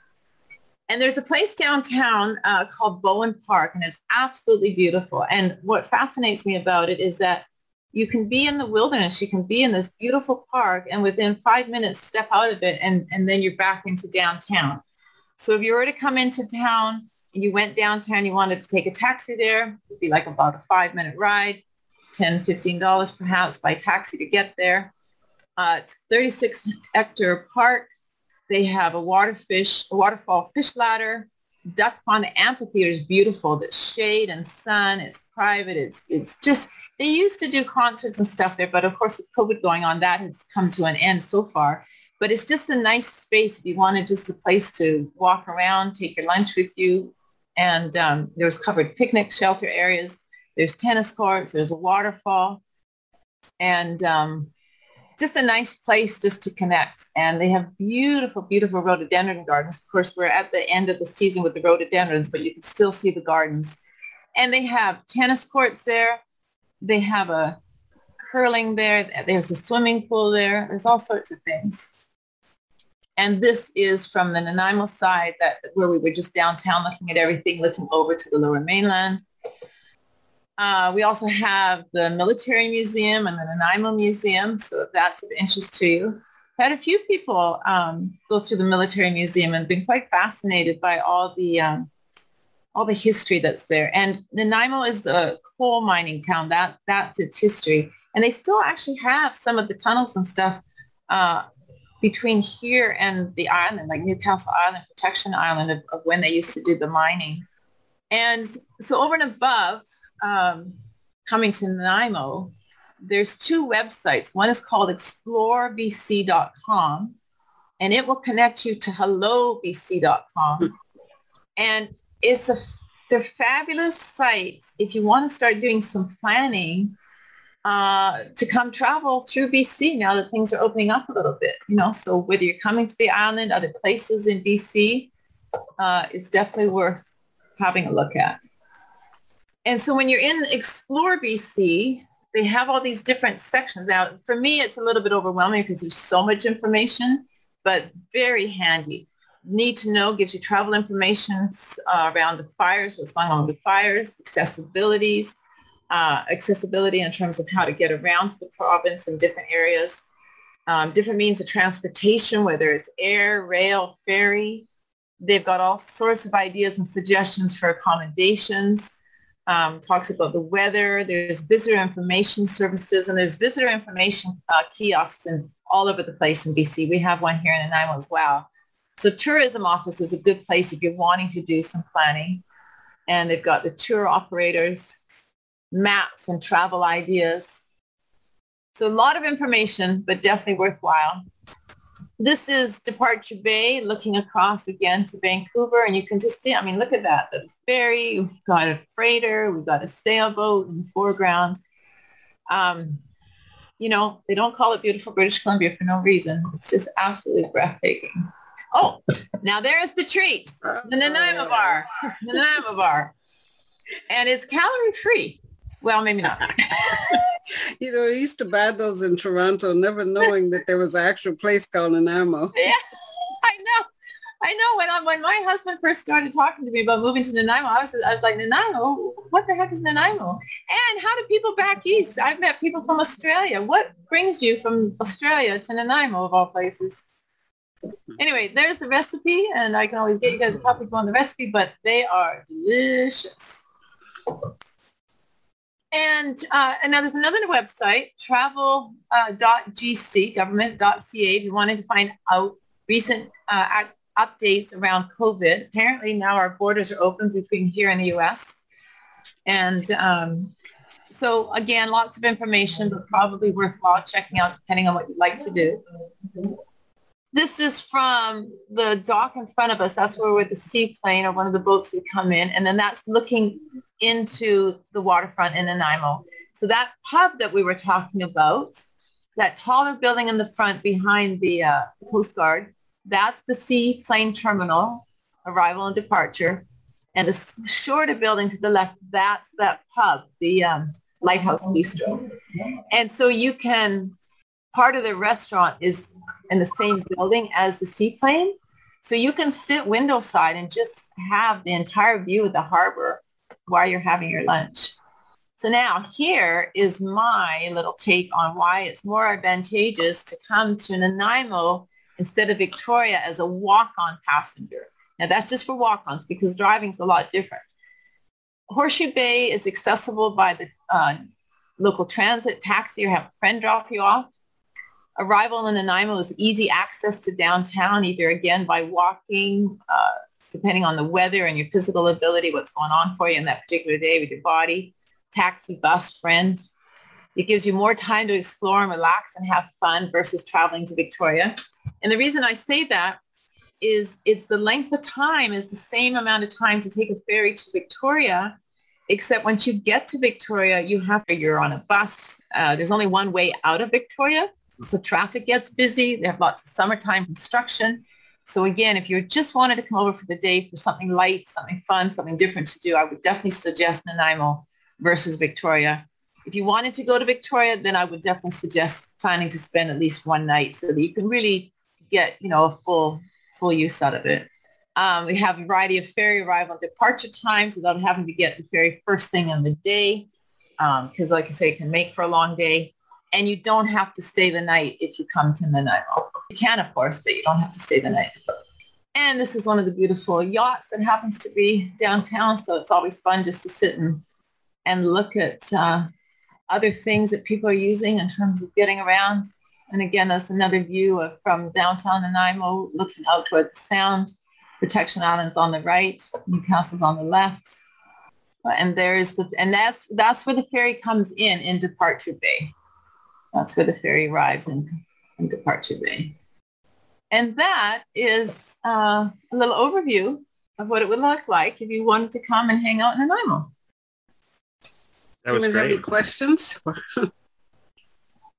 And there's a place downtown uh, called Bowen Park, and it's absolutely beautiful. And what fascinates me about it is that you can be in the wilderness, you can be in this beautiful park, and within five minutes step out of it, and, and then you're back into downtown. So if you were to come into town and you went downtown, you wanted to take a taxi there, it'd be like about a five-minute ride, 10 $15 perhaps by taxi to get there. Uh, it's 36 hectare park. They have a water fish, a waterfall fish ladder. Duck Pond Amphitheater is beautiful. The shade and sun. It's private. It's it's just they used to do concerts and stuff there, but of course with COVID going on, that has come to an end so far. But it's just a nice space if you wanted just a place to walk around, take your lunch with you. And um, there's covered picnic shelter areas. There's tennis courts. There's a waterfall. And um, just a nice place just to connect. And they have beautiful, beautiful rhododendron gardens. Of course, we're at the end of the season with the rhododendrons, but you can still see the gardens. And they have tennis courts there. They have a curling there. There's a swimming pool there. There's all sorts of things. And this is from the Nanaimo side that where we were just downtown looking at everything, looking over to the lower mainland. Uh, we also have the Military Museum and the Nanaimo Museum, so if that's of interest to you. I had a few people um, go through the Military Museum and been quite fascinated by all the um, all the history that's there. And Nanaimo is a coal mining town. That that's its history, and they still actually have some of the tunnels and stuff uh, between here and the island, like Newcastle Island, Protection Island, of, of when they used to do the mining. And so over and above um, coming to Nanaimo, there's two websites. One is called explorebc.com, and it will connect you to hellobc.com. and it's a they're fabulous sites if you want to start doing some planning uh, to come travel through BC now that things are opening up a little bit. You know, so whether you're coming to the island, other places in BC, uh, it's definitely worth having a look at. And so when you're in Explore BC, they have all these different sections. Now, for me, it's a little bit overwhelming because there's so much information, but very handy. Need to know gives you travel information uh, around the fires, what's going on with the fires, accessibilities, uh, accessibility in terms of how to get around to the province in different areas, um, different means of transportation, whether it's air, rail, ferry. They've got all sorts of ideas and suggestions for accommodations um, talks about the weather. There's visitor information services, and there's visitor information uh, kiosks in, all over the place in BC. We have one here in Nanaimo as well. So tourism office is a good place if you're wanting to do some planning. And they've got the tour operators, maps and travel ideas. So a lot of information, but definitely worthwhile. This is Departure Bay, looking across again to Vancouver, and you can just see, I mean, look at that. The ferry, we've got a freighter, we've got a sailboat in the foreground. Um, you know, they don't call it beautiful British Columbia for no reason. It's just absolutely breathtaking. Oh, now there's the treat, the Nanaimo bar, Nanaimo bar. And it's calorie free. Well, maybe not. you know, I used to buy those in Toronto, never knowing that there was an actual place called Nanaimo. Yeah, I know. I know when I, when my husband first started talking to me about moving to Nanaimo, I was, I was like, Nanaimo? What the heck is Nanaimo? And how do people back east? I've met people from Australia. What brings you from Australia to Nanaimo of all places? Anyway, there's the recipe, and I can always get you guys a copy on the recipe, but they are delicious. And, uh, and now there's another website, travel.gc, uh, government.ca, if you wanted to find out recent uh, updates around COVID. Apparently now our borders are open between here and the U.S. And um, so again, lots of information, but probably worthwhile checking out depending on what you'd like to do. This is from the dock in front of us. That's where the seaplane or one of the boats would come in. And then that's looking into the waterfront in Nanaimo. So that pub that we were talking about, that taller building in the front behind the uh, Coast Guard, that's the seaplane terminal, arrival and departure. And the shorter building to the left, that's that pub, the um, Lighthouse Bistro. And so you can, part of the restaurant is in the same building as the seaplane. So you can sit window side and just have the entire view of the harbor while you're having your lunch. So now here is my little take on why it's more advantageous to come to Nanaimo instead of Victoria as a walk-on passenger. Now that's just for walk-ons because driving is a lot different. Horseshoe Bay is accessible by the uh, local transit taxi or have a friend drop you off. Arrival in Nanaimo is easy access to downtown, either again by walking, uh, depending on the weather and your physical ability, what's going on for you in that particular day with your body, taxi, bus, friend. It gives you more time to explore and relax and have fun versus traveling to Victoria. And the reason I say that is it's the length of time is the same amount of time to take a ferry to Victoria, except once you get to Victoria, you have to, you're on a bus. Uh, there's only one way out of Victoria. So traffic gets busy. They have lots of summertime construction. So again, if you just wanted to come over for the day for something light, something fun, something different to do, I would definitely suggest Nanaimo versus Victoria. If you wanted to go to Victoria, then I would definitely suggest planning to spend at least one night so that you can really get, you know, a full full use out of it. Um, we have a variety of ferry arrival departure times without having to get the ferry first thing in the day because um, like I say, it can make for a long day. And you don't have to stay the night if you come to Nanaimo. You can, of course, but you don't have to stay the night. And this is one of the beautiful yachts that happens to be downtown. So it's always fun just to sit and, and look at uh, other things that people are using in terms of getting around. And again, that's another view of from downtown Nanaimo, looking out toward the Sound. Protection Island's on the right, Newcastle's on the left. And there's the, and that's, that's where the ferry comes in, in Departure Bay. That's where the ferry arrives in, in Departure Bay. And that is uh, a little overview of what it would look like if you wanted to come and hang out in Nanaimo. That was Anyone have great. any questions?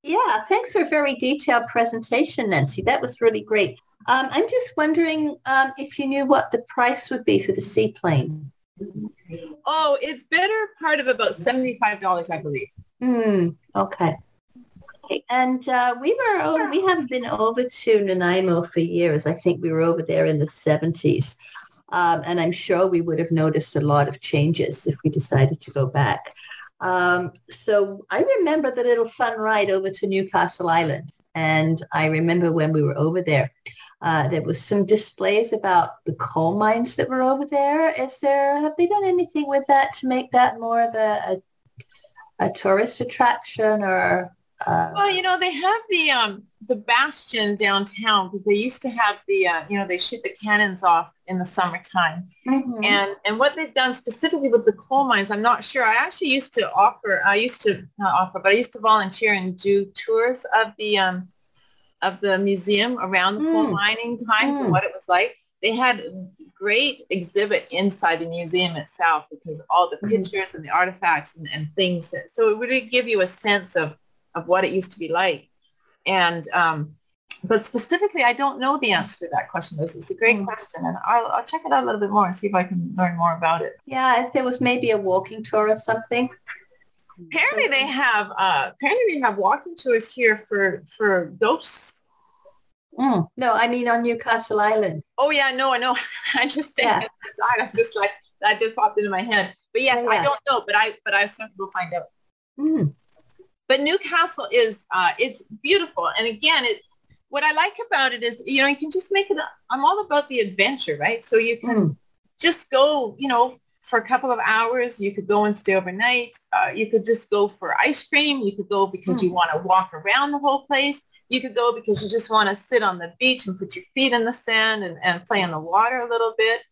Yeah, thanks for a very detailed presentation, Nancy. That was really great. Um, I'm just wondering um, if you knew what the price would be for the seaplane. Oh, it's better part of about $75, I believe. Hmm. Okay. And uh, we were over, we haven't been over to Nanaimo for years. I think we were over there in the 70s. Um, and I'm sure we would have noticed a lot of changes if we decided to go back. Um, so I remember the little fun ride over to Newcastle Island. And I remember when we were over there, uh, there was some displays about the coal mines that were over there. Is there, have they done anything with that to make that more of a, a, a tourist attraction or? Uh, Well, you know, they have the um, the bastion downtown because they used to have the, uh, you know, they shoot the cannons off in the summertime. mhm. And and what they've done specifically with the coal mines, I'm not sure. I actually used to offer, I used to not offer, but I used to volunteer and do tours of the um, of the museum around the coal Mm. mining times Mm. and what it was like. They had great exhibit inside the museum itself because all the Mhm. pictures and the artifacts and, and things. That, so it would give you a sense of of what it used to be like. And um, but specifically, I don't know the answer to that question. This is a great Mm. question, and I'll, I'll check it out a little bit more and see if I can learn more about it. yeah, if there was maybe a walking tour or something. Apparently, they have uh, apparently they have walking tours here for for ghosts. Mm. No, I mean on Newcastle Island. Oh yeah, no, I know. I just Yeah. at the side. I'm just like that just popped into my head. But yes, Yeah, I don't know, but I but I certainly will find out. Mm. But Newcastle is uh, it's beautiful, and again, it what I like about it is you know you can just make it. I'm all about the adventure, right? So you can Mm. just go, you know, for a couple of hours. You could go and stay overnight. Uh, you could just go for ice cream. You could go because you want to walk around the whole place. You could go because you just want to sit on the beach and put your feet in the sand and, and play in the water a little bit.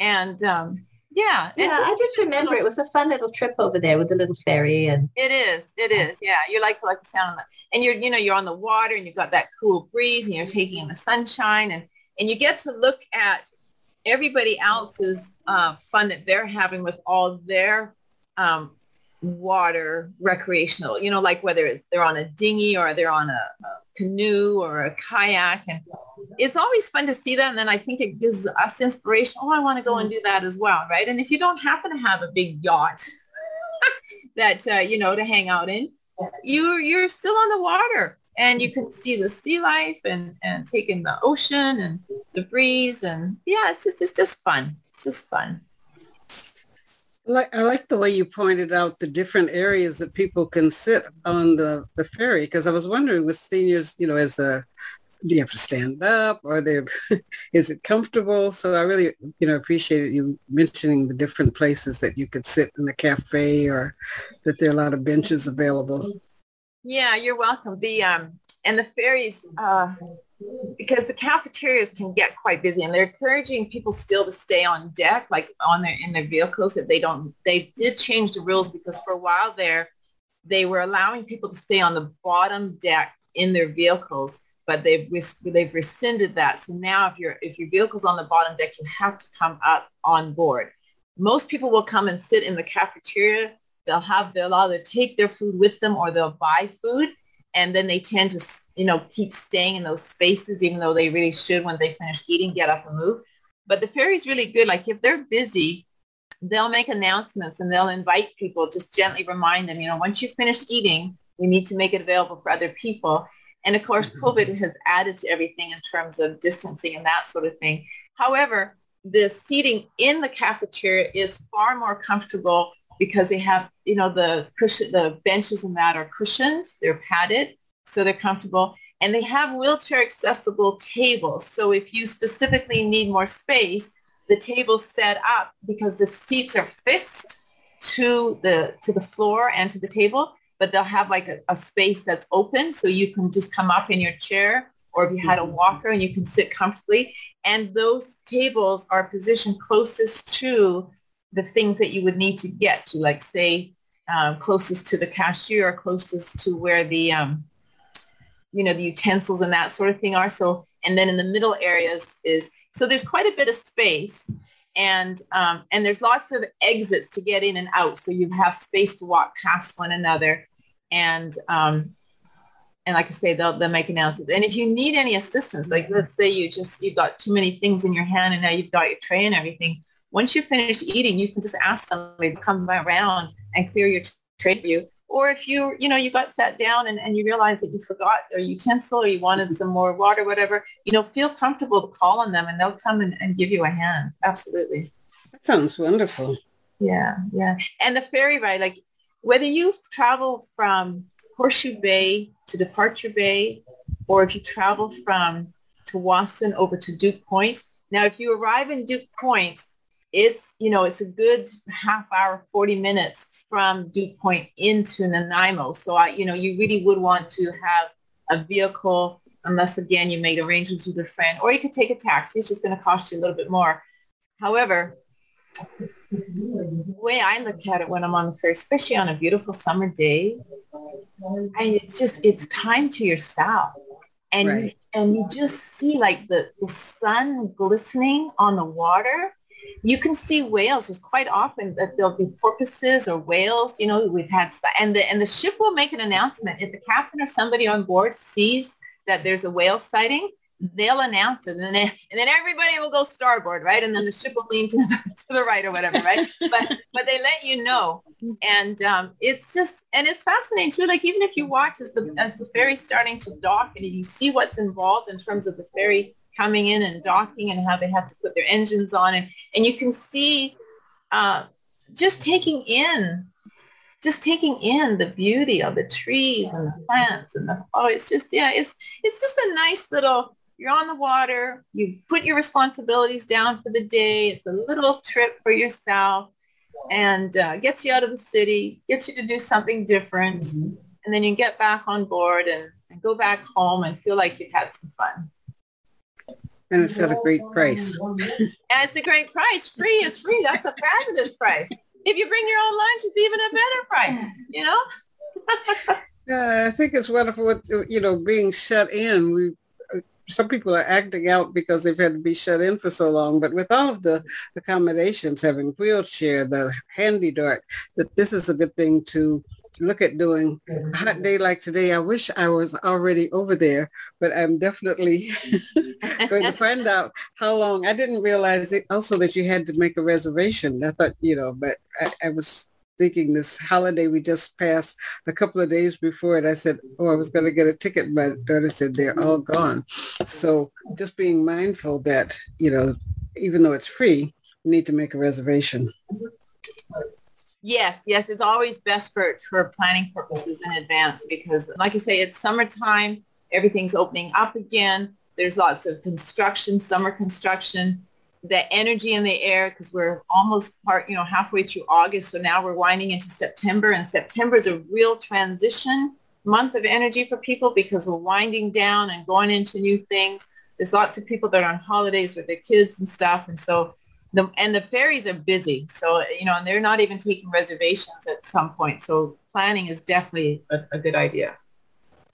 And um, yeah, Yeah, I just remember it was a fun little trip over there with the little ferry and It is. It is. Yeah. You like like the sound of that. And you're, you know, you're on the water and you've got that cool breeze and you're taking in the sunshine and, and you get to look at everybody else's uh, fun that they're having with all their um, water recreational, you know, like whether it's they're on a dinghy or they're on a, a canoe or a kayak. And it's always fun to see that. And then I think it gives us inspiration. Oh, I want to go and do that as well. Right. And if you don't happen to have a big yacht that, uh, you know, to hang out in, you, you're still on the water and you can see the sea life and, and take in the ocean and the breeze. And yeah, it's just, it's just fun. It's just fun. I like the way you pointed out the different areas that people can sit on the, the ferry because I was wondering with seniors, you know, as a do you have to stand up or is it comfortable? So I really, you know, appreciated you mentioning the different places that you could sit in the cafe or that there are a lot of benches available. Yeah, you're welcome. The um and the ferries uh because the cafeterias can get quite busy and they're encouraging people still to stay on deck like on their in their vehicles if they don't they did change the rules because for a while there they were allowing people to stay on the bottom deck in their vehicles but they've they've rescinded that. So now if your if your vehicle's on the bottom deck you have to come up on board. Most people will come and sit in the cafeteria. They'll have they'll either take their food with them or they'll buy food and then they tend to you know keep staying in those spaces even though they really should when they finish eating get up and move. But the ferry is really good. Like if they're busy they'll make announcements and they'll invite people. Just gently remind them you know once you finish eating we need to make it available for other people. And of course mm-hmm. covid has added to everything in terms of distancing and that sort of thing. However the seating in the cafeteria is far more comfortable because they have, you know, the cushion, the benches and that are cushioned, they're padded, so they're comfortable. And they have wheelchair accessible tables. So if you specifically need more space, the table's set up because the seats are fixed to the to the floor and to the table, but they'll have like a, a space that's open so you can just come up in your chair or if you had a mm-hmm. walker and you can sit comfortably. And those tables are positioned closest to the things that you would need to get to, like say, uh, closest to the cashier or closest to where the, um, you know, the utensils and that sort of thing are. So, and then in the middle areas is, so there's quite a bit of space and, um, and there's lots of exits to get in and out. So you have space to walk past one another. And, um, and like I say, they'll, they'll make announcements. And if you need any assistance, like let's say you just, you've got too many things in your hand and now you've got your tray and everything, once you finish eating, you can just ask somebody to come around and clear your tray for you. Or if you, you know, you got sat down and, and you realize that you forgot a utensil or you wanted mm-hmm. some more water, whatever, you know, feel comfortable to call on them and they'll come and, and give you a hand. Absolutely. That sounds wonderful. Yeah, yeah. And the ferry ride, like whether you travel from Horseshoe Bay to Departure Bay, or if you travel from Tsawwassen over to Duke Point. Now, if you arrive in Duke Point, it's, you know, it's a good half hour, 40 minutes from Duke Point into Nanaimo. So, I, you know, you really would want to have a vehicle unless, again, you made arrangements with a friend. Or you could take a taxi. It's just going to cost you a little bit more. However, the way I look at it when I'm on the ferry, especially on a beautiful summer day, I, it's just, it's time to yourself. And, right. you, and you just see like the, the sun glistening on the water you can see whales. There's quite often that there'll be porpoises or whales. You know, we've had and the and the ship will make an announcement if the captain or somebody on board sees that there's a whale sighting. They'll announce it, and then and then everybody will go starboard, right? And then the ship will lean to the, to the right or whatever, right? but but they let you know, and um, it's just and it's fascinating too. Like even if you watch as the as the ferry's starting to dock, and you see what's involved in terms of the ferry coming in and docking and how they have to put their engines on. And, and you can see uh, just taking in just taking in the beauty of the trees and the plants and the oh it's just yeah it's it's just a nice little you're on the water you put your responsibilities down for the day. It's a little trip for yourself and uh, gets you out of the city gets you to do something different. Mm-hmm. and then you get back on board and, and go back home and feel like you've had some fun and it's at a great price. and it's a great price. Free is free. That's a fabulous price. If you bring your own lunch, it's even a better price, you know? yeah, I think it's wonderful, with, you know, being shut in. We uh, some people are acting out because they've had to be shut in for so long. But with all of the accommodations, having wheelchair, the handy dart, that this is a good thing to look at doing a hot day like today. I wish I was already over there, but I'm definitely going to find out how long. I didn't realize it also that you had to make a reservation. I thought, you know, but I, I was thinking this holiday we just passed a couple of days before it. I said, oh, I was going to get a ticket. My daughter said they're all gone. So just being mindful that, you know, even though it's free, you need to make a reservation. Yes, yes, it's always best for, for planning purposes in advance because like I say, it's summertime, everything's opening up again. There's lots of construction, summer construction, the energy in the air because we're almost part, you know, halfway through August. So now we're winding into September and September is a real transition month of energy for people because we're winding down and going into new things. There's lots of people that are on holidays with their kids and stuff. And so the, and the ferries are busy. So, you know, and they're not even taking reservations at some point. So planning is definitely a, a good idea.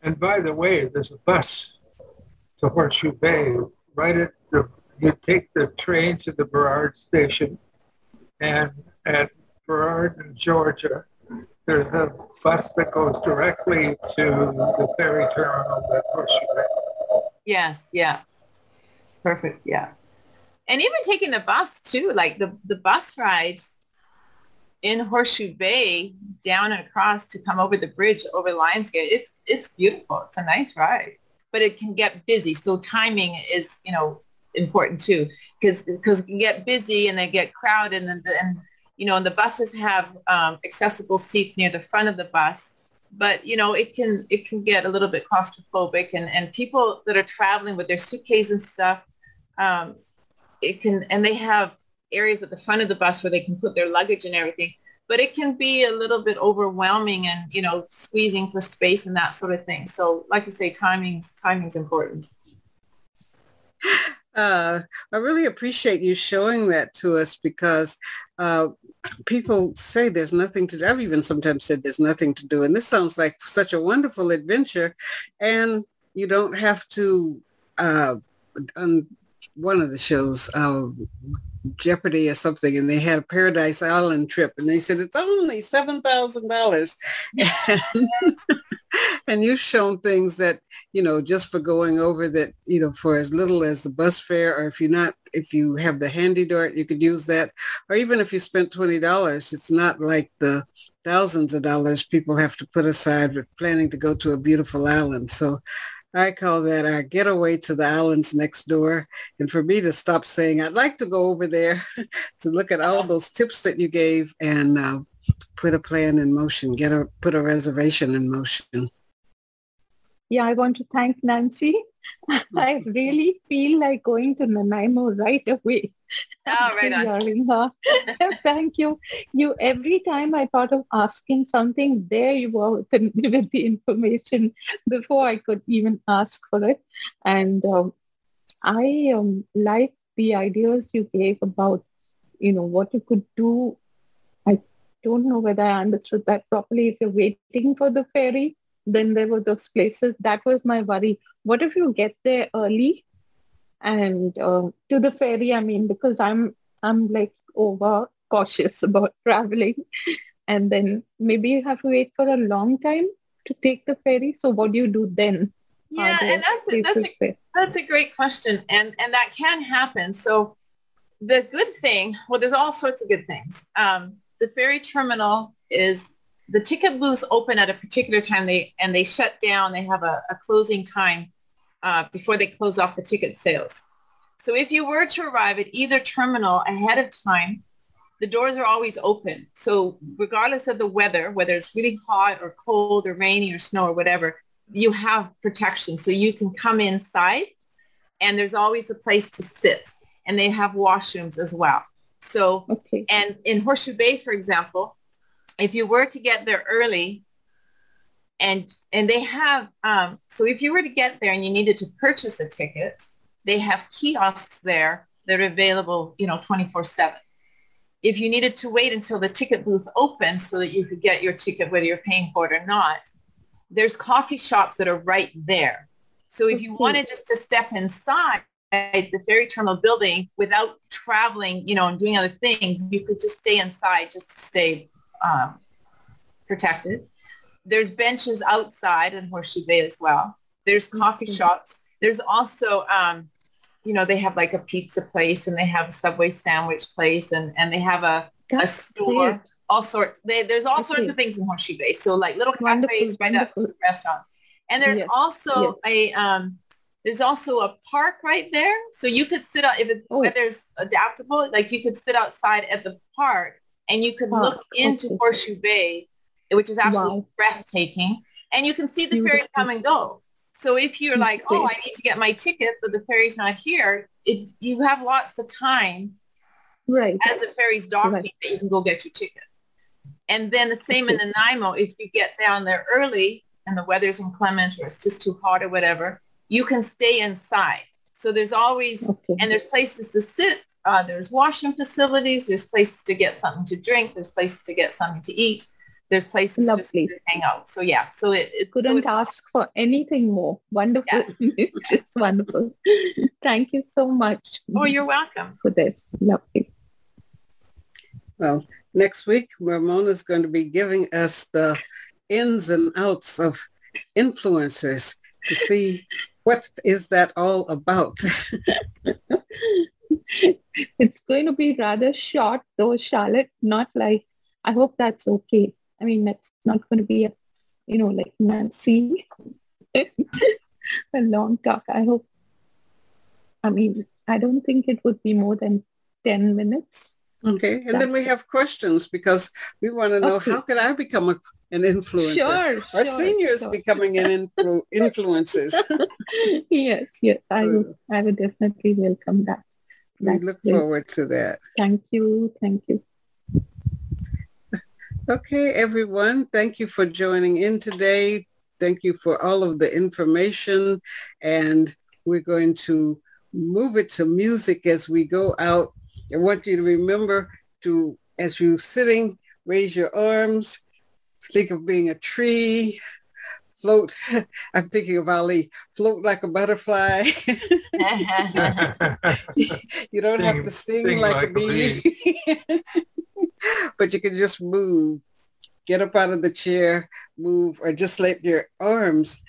And by the way, there's a bus to Horseshoe Bay right at the, you take the train to the Burrard station and at Burrard in Georgia, there's a bus that goes directly to the ferry terminal at Horseshoe Bay. Yes, yeah. Perfect, yeah and even taking the bus too, like the, the bus rides in Horseshoe Bay down and across to come over the bridge over Lionsgate. It's it's beautiful. It's a nice ride, but it can get busy. So timing is you know important too, because because it can get busy and they get crowded and then you know and the buses have um, accessible seats near the front of the bus. But you know it can it can get a little bit claustrophobic and and people that are traveling with their suitcase and stuff. Um, it can, and they have areas at the front of the bus where they can put their luggage and everything. But it can be a little bit overwhelming and, you know, squeezing for space and that sort of thing. So like I say, timing's, timing's important. Uh, I really appreciate you showing that to us because uh, people say there's nothing to do. I've even sometimes said there's nothing to do. And this sounds like such a wonderful adventure. And you don't have to uh, um, one of the shows, uh, Jeopardy or something, and they had a Paradise Island trip, and they said it's only seven thousand dollars, and you've shown things that you know just for going over that you know for as little as the bus fare, or if you're not, if you have the handy dart, you could use that, or even if you spent twenty dollars, it's not like the thousands of dollars people have to put aside planning to go to a beautiful island. So I call that our getaway to the islands next door. And for me to stop saying, I'd like to go over there to look at all those tips that you gave and uh, put a plan in motion, get a, put a reservation in motion. Yeah, I want to thank Nancy. I really feel like going to Nanaimo right away. Oh, right on. Thank you. You every time I thought of asking something, there you were with the, with the information before I could even ask for it. And um, I um, like the ideas you gave about, you know, what you could do. I don't know whether I understood that properly. If you're waiting for the ferry, then there were those places. That was my worry. What if you get there early? And uh, to the ferry i mean because i'm i'm like over cautious about traveling. And then maybe you have to wait for a long time to take the ferry. So what do you do then? Yeah and that's a, that's a, that's a great question. And and that can happen. So the good thing well there's all sorts of good things. Um, the ferry terminal is the ticket booths open at a particular time they and they shut down they have a, a closing time uh, before they close off the ticket sales. So if you were to arrive at either terminal ahead of time, the doors are always open. So regardless of the weather, whether it's really hot or cold or rainy or snow or whatever, you have protection. So you can come inside and there's always a place to sit and they have washrooms as well. So, okay. and in Horseshoe Bay, for example, if you were to get there early, and and they have um, so if you were to get there and you needed to purchase a ticket they have kiosks there that are available you know 24 7 if you needed to wait until the ticket booth opens so that you could get your ticket whether you're paying for it or not there's coffee shops that are right there. So if you wanted just to step inside the ferry terminal building without traveling, you know, and doing other things, you could just stay inside just to stay um, protected. There's benches outside in Horseshoe Bay as well. There's coffee shops. There's also, um, you know, they have like a pizza place and they have a Subway sandwich place and, and they have a, a store, all sorts. They, there's all That's sorts of things in Horseshoe Bay. So like little cafes right up to restaurants. And there's yes. also yes. a, um, there's also a park right there. So you could sit out, if it, oh. there's adaptable, like you could sit outside at the park and you could look into okay. Horseshoe Bay, which is absolutely wow. breathtaking. And you can see the ferry come and go. So if you're like, oh, I need to get my ticket, but the ferry's not here, it, you have lots of time right. as the ferry's docking right. that you can go get your ticket. And then the same in the Nanaimo, if you get down there early and the weather's inclement or it's just too hot or whatever, you can stay inside. So there's always, okay. and there's places to sit. Uh, there's washroom facilities. There's places to get something to drink. There's places to get something to eat. There's places Lovely. to hang out. So yeah, so it, it couldn't so ask for anything more. Wonderful. Yeah. it's just wonderful. Thank you so much. Oh, you're welcome for this. Lovely. Well, next week, Ramona is going to be giving us the ins and outs of influencers to see what is that all about. it's going to be rather short though, Charlotte, not like, I hope that's okay. I mean, that's not going to be a, you know, like Nancy, a long talk. I hope, I mean, I don't think it would be more than 10 minutes. Okay, and that's then we have questions because we want to know okay. how can I become a, an influencer? Sure, Our sure, seniors sure. becoming an influ- influencers. yes, yes, I would, I would definitely welcome that. That's we look great. forward to that. Thank you, thank you. Okay, everyone. Thank you for joining in today. Thank you for all of the information. And we're going to move it to music as we go out. I want you to remember to, as you're sitting, raise your arms. Think of being a tree. Float. I'm thinking of Ali. Float like a butterfly. you don't sing, have to sting, sting like, like, a bee. But you can just move. Get up out of the chair, move, or just let your arms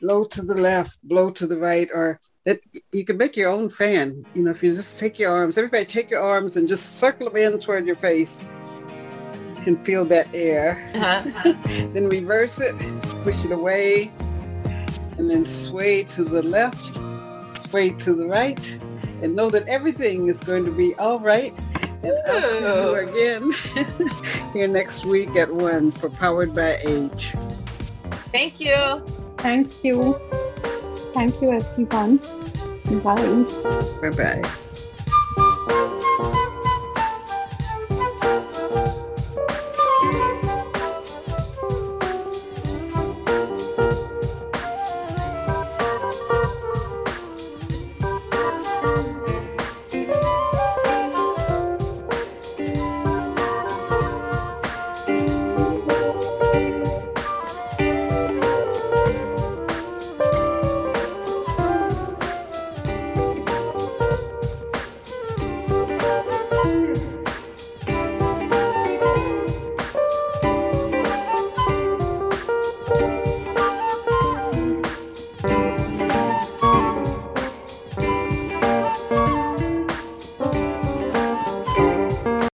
blow to the left, blow to the right, or you can make your own fan. You know, if you just take your arms, everybody take your arms and just circle them in toward your face. You can feel that air. Uh-huh. then reverse it, push it away, and then sway to the left, sway to the right, and know that everything is going to be all right and I'll see you again here next week at 1 for Powered by Age. Thank you. Thank you. Thank you, everyone. Bye. Bye-bye.